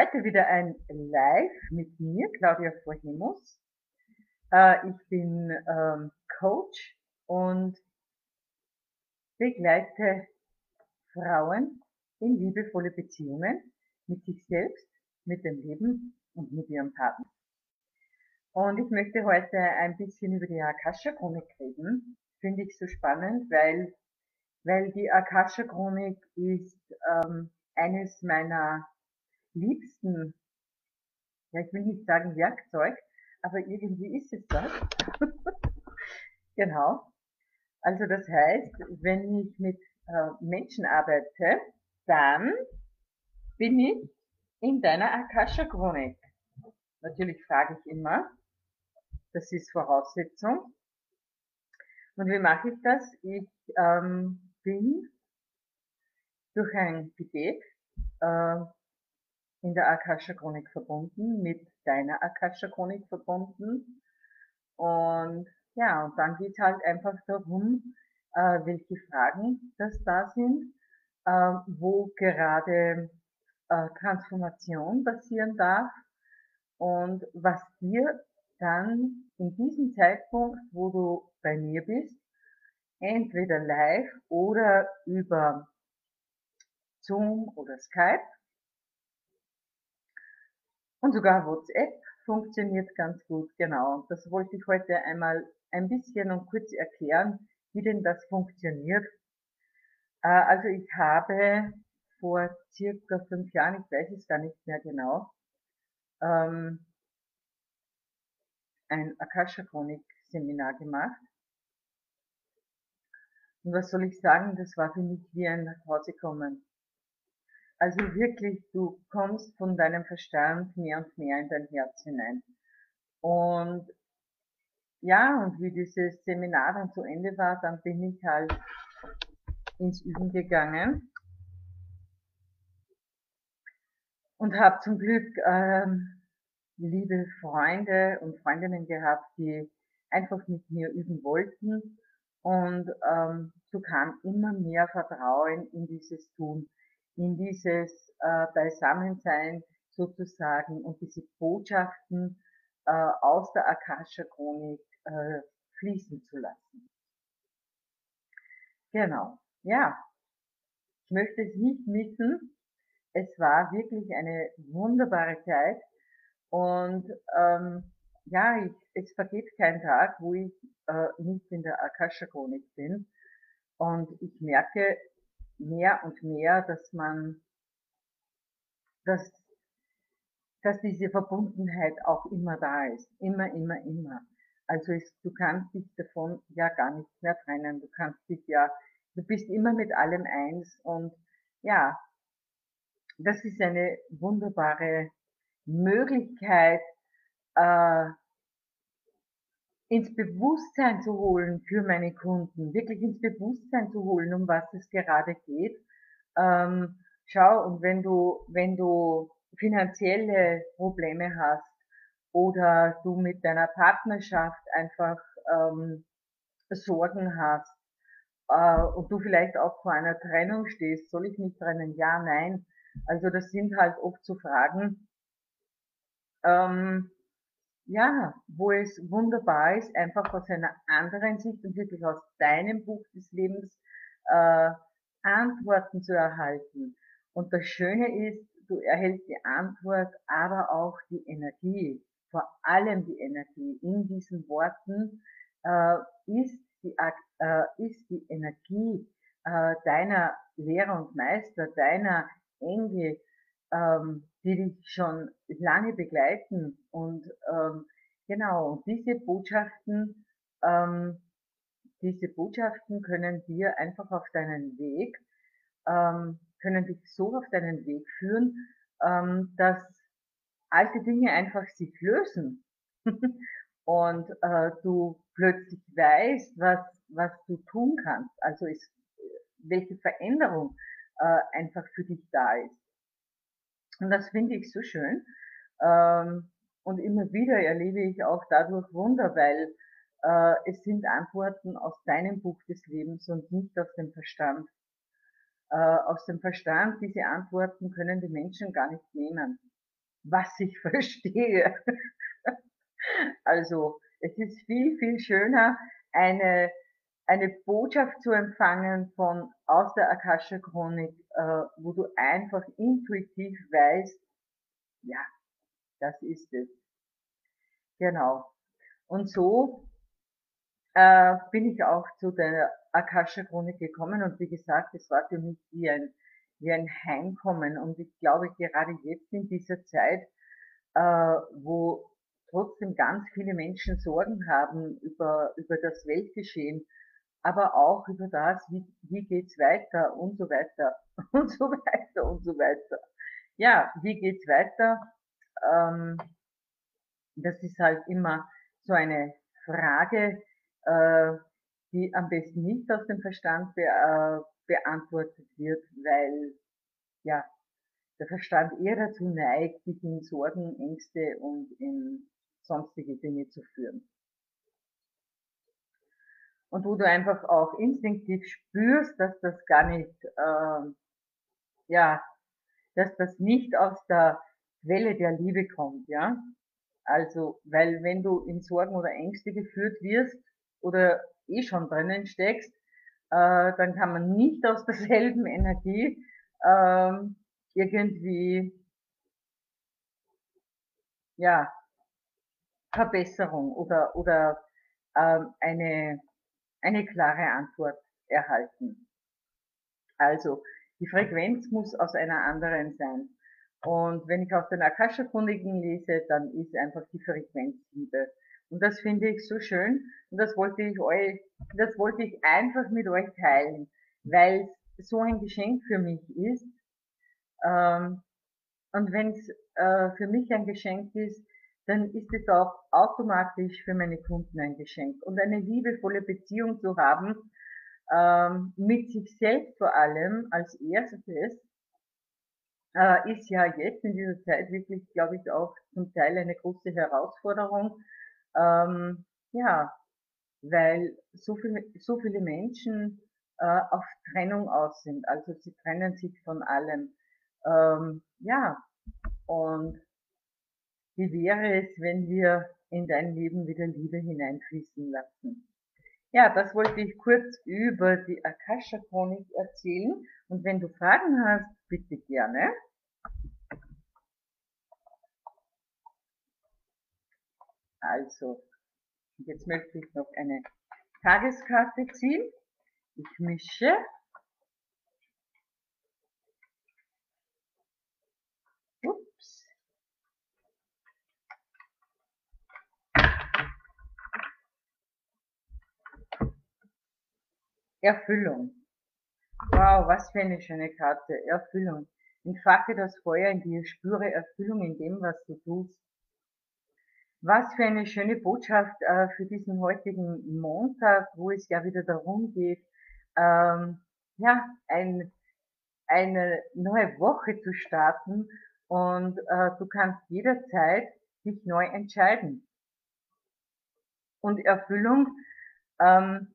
Heute wieder ein Live mit mir, Claudia Vorhimus. Äh, ich bin ähm, Coach und begleite Frauen in liebevolle Beziehungen mit sich selbst, mit dem Leben und mit ihrem Partner. Und ich möchte heute ein bisschen über die Akasha-Chronik reden. Finde ich so spannend, weil, weil die Akasha-Chronik ist ähm, eines meiner liebsten, ja ich will nicht sagen Werkzeug, aber irgendwie ist es das. genau. Also das heißt, wenn ich mit äh, Menschen arbeite, dann bin ich in deiner Akasha-Chronik. Natürlich frage ich immer, das ist Voraussetzung. Und wie mache ich das? Ich ähm, bin durch ein Gebet äh, in der Akasha-Chronik verbunden, mit deiner Akasha-Chronik verbunden. Und ja, und dann geht halt einfach darum, äh, welche Fragen das da sind, äh, wo gerade äh, Transformation passieren darf und was dir dann in diesem Zeitpunkt, wo du bei mir bist, entweder live oder über Zoom oder Skype, und sogar WhatsApp funktioniert ganz gut, genau. Das wollte ich heute einmal ein bisschen und kurz erklären, wie denn das funktioniert. Äh, also ich habe vor circa fünf Jahren, ich weiß es gar nicht mehr genau, ähm, ein Akasha-Chronik-Seminar gemacht. Und was soll ich sagen, das war für mich wie ein Nachhausekommen. Also wirklich, du kommst von deinem Verstand mehr und mehr in dein Herz hinein. Und ja, und wie dieses Seminar dann zu Ende war, dann bin ich halt ins Üben gegangen. Und habe zum Glück ähm, liebe Freunde und Freundinnen gehabt, die einfach mit mir üben wollten. Und ähm, so kam immer mehr Vertrauen in dieses Tun in dieses äh, Beisammensein sozusagen und diese Botschaften äh, aus der Akasha-Chronik äh, fließen zu lassen. Genau, ja. Ich möchte es nicht missen. Es war wirklich eine wunderbare Zeit und ähm, ja, ich, es vergeht kein Tag, wo ich äh, nicht in der Akasha-Chronik bin. Und ich merke, mehr und mehr, dass man, dass, dass diese Verbundenheit auch immer da ist. Immer, immer, immer. Also es, du kannst dich davon ja gar nicht mehr trennen. Du kannst dich ja, du bist immer mit allem eins und ja, das ist eine wunderbare Möglichkeit, äh, ins Bewusstsein zu holen für meine Kunden, wirklich ins Bewusstsein zu holen, um was es gerade geht. Ähm, schau, und wenn du, wenn du finanzielle Probleme hast oder du mit deiner Partnerschaft einfach ähm, Sorgen hast äh, und du vielleicht auch vor einer Trennung stehst, soll ich mich trennen? Ja, nein. Also das sind halt oft so Fragen, ähm, ja, wo es wunderbar ist, einfach aus einer anderen Sicht und wirklich aus deinem Buch des Lebens äh, Antworten zu erhalten. Und das Schöne ist, du erhältst die Antwort, aber auch die Energie, vor allem die Energie in diesen Worten äh, ist, die, äh, ist die Energie äh, deiner Lehrer und Meister, deiner Engel, ähm, die dich schon lange begleiten und ähm, genau, diese Botschaften, ähm, diese Botschaften können dir einfach auf deinen Weg, ähm, können dich so auf deinen Weg führen, ähm, dass alte Dinge einfach sich lösen und äh, du plötzlich weißt, was, was du tun kannst, also ist, welche Veränderung äh, einfach für dich da ist. Und das finde ich so schön. Ähm, und immer wieder erlebe ich auch dadurch Wunder, weil äh, es sind Antworten aus deinem Buch des Lebens und nicht aus dem Verstand. Äh, aus dem Verstand, diese Antworten können die Menschen gar nicht nehmen. was ich verstehe. also es ist viel, viel schöner, eine, eine Botschaft zu empfangen von aus der Akasha Chronik, äh, wo du einfach intuitiv weißt, ja, das ist es. Genau. Und so äh, bin ich auch zu der Akasha Chronik gekommen und wie gesagt, es war für mich wie ein, wie ein Heimkommen und ich glaube gerade jetzt in dieser Zeit, äh, wo trotzdem ganz viele Menschen Sorgen haben über, über das Weltgeschehen, aber auch über das, wie, wie geht's weiter und so weiter und so weiter und so weiter. Ja, wie geht's weiter? Ähm, das ist halt immer so eine Frage, äh, die am besten nicht aus dem Verstand be äh, beantwortet wird, weil ja der Verstand eher dazu neigt, dich in Sorgen, Ängste und in sonstige Dinge zu führen. Und wo du einfach auch instinktiv spürst, dass das gar nicht, äh, ja, dass das nicht aus der Quelle der Liebe kommt, ja. Also, weil wenn du in Sorgen oder Ängste geführt wirst oder eh schon drinnen steckst, äh, dann kann man nicht aus derselben Energie ähm, irgendwie ja Verbesserung oder oder ähm, eine eine klare Antwort erhalten. Also die Frequenz muss aus einer anderen sein. Und wenn ich aus den Akasha-Chroniken lese, dann ist einfach die Frequenz Liebe. Und das finde ich so schön. Und das wollte ich euch, das wollte ich einfach mit euch teilen, weil es so ein Geschenk für mich ist. Ähm, und wenn es äh, für mich ein Geschenk ist, dann ist es auch automatisch für meine Kunden ein Geschenk. Und eine liebevolle Beziehung zu haben, ähm, mit sich selbst vor allem als erstes, äh, ist ja jetzt in dieser Zeit wirklich, glaube ich, auch zum Teil eine große Herausforderung, ähm, ja, weil so viele, so viele Menschen äh, auf Trennung aus sind. Also sie trennen sich von allem. Ähm, ja, wie wäre es, wenn wir in dein Leben wieder Liebe hineinfließen lassen? Ja, das wollte ich kurz über die Akasha-Chronik erzählen. Und wenn du Fragen hast, bitte gerne. Also, jetzt möchte ich noch eine Tageskarte ziehen. Ich mische. Erfüllung. Wow, was für eine schöne Karte. Erfüllung. Entfache das Feuer in dir, spüre Erfüllung in dem, was du tust. Was für eine schöne Botschaft äh, für diesen heutigen Montag, wo es ja wieder darum geht, ähm, ja, ein, eine neue Woche zu starten und äh, du kannst jederzeit dich neu entscheiden. Und Erfüllung ähm,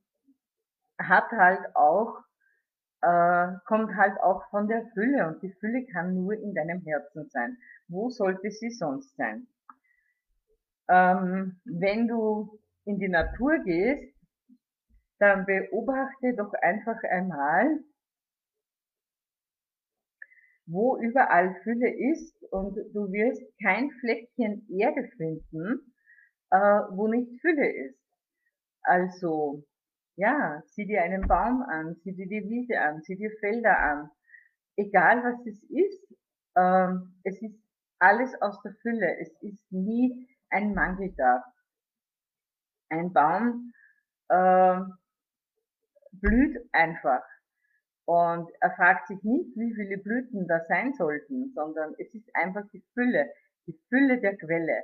hat halt auch, äh, kommt halt auch von der Fülle und die Fülle kann nur in deinem Herzen sein. Wo sollte sie sonst sein? Ähm, wenn du in die Natur gehst, dann beobachte doch einfach einmal, wo überall Fülle ist und du wirst kein Fleckchen Erde finden, äh, wo nicht Fülle ist. Also, ja, sieh dir einen Baum an, sieh dir die Wiese an, sieh dir Felder an. Egal was es ist, äh, es ist alles aus der Fülle. Es ist nie ein Mangel da. Ein Baum äh, blüht einfach und er fragt sich nicht, wie viele Blüten da sein sollten, sondern es ist einfach die Fülle, die Fülle der Quelle.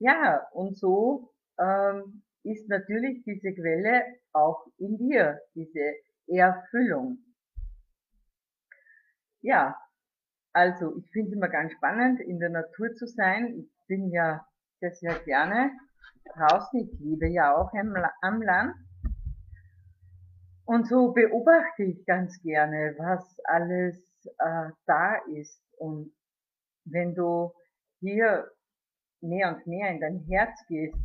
Ja, und so ähm, ist natürlich diese Quelle auch in dir, diese Erfüllung. Ja, also ich finde es immer ganz spannend, in der Natur zu sein. Ich bin ja sehr, sehr gerne draußen. Ich lebe ja auch am Land. Und so beobachte ich ganz gerne, was alles äh, da ist. Und wenn du hier mehr und mehr in dein Herz gehst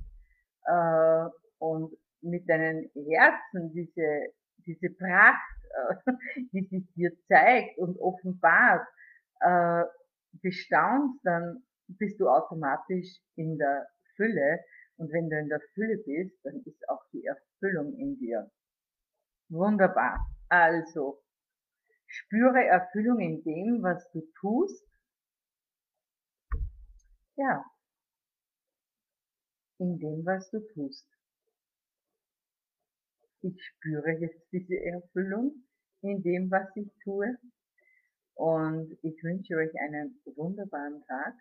äh, und mit deinem Herzen diese, diese Pracht, äh, die sich dir zeigt und offenbart, äh, bestaunst, dann bist du automatisch in der Fülle. Und wenn du in der Fülle bist, dann ist auch die Erfüllung in dir. Wunderbar. Also, spüre Erfüllung in dem, was du tust. Ja, in dem, was du tust. Ich spüre jetzt diese Erfüllung in dem, was ich tue. Und ich wünsche euch einen wunderbaren Tag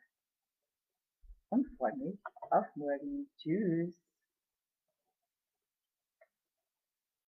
und freue mich auf morgen. Tschüss.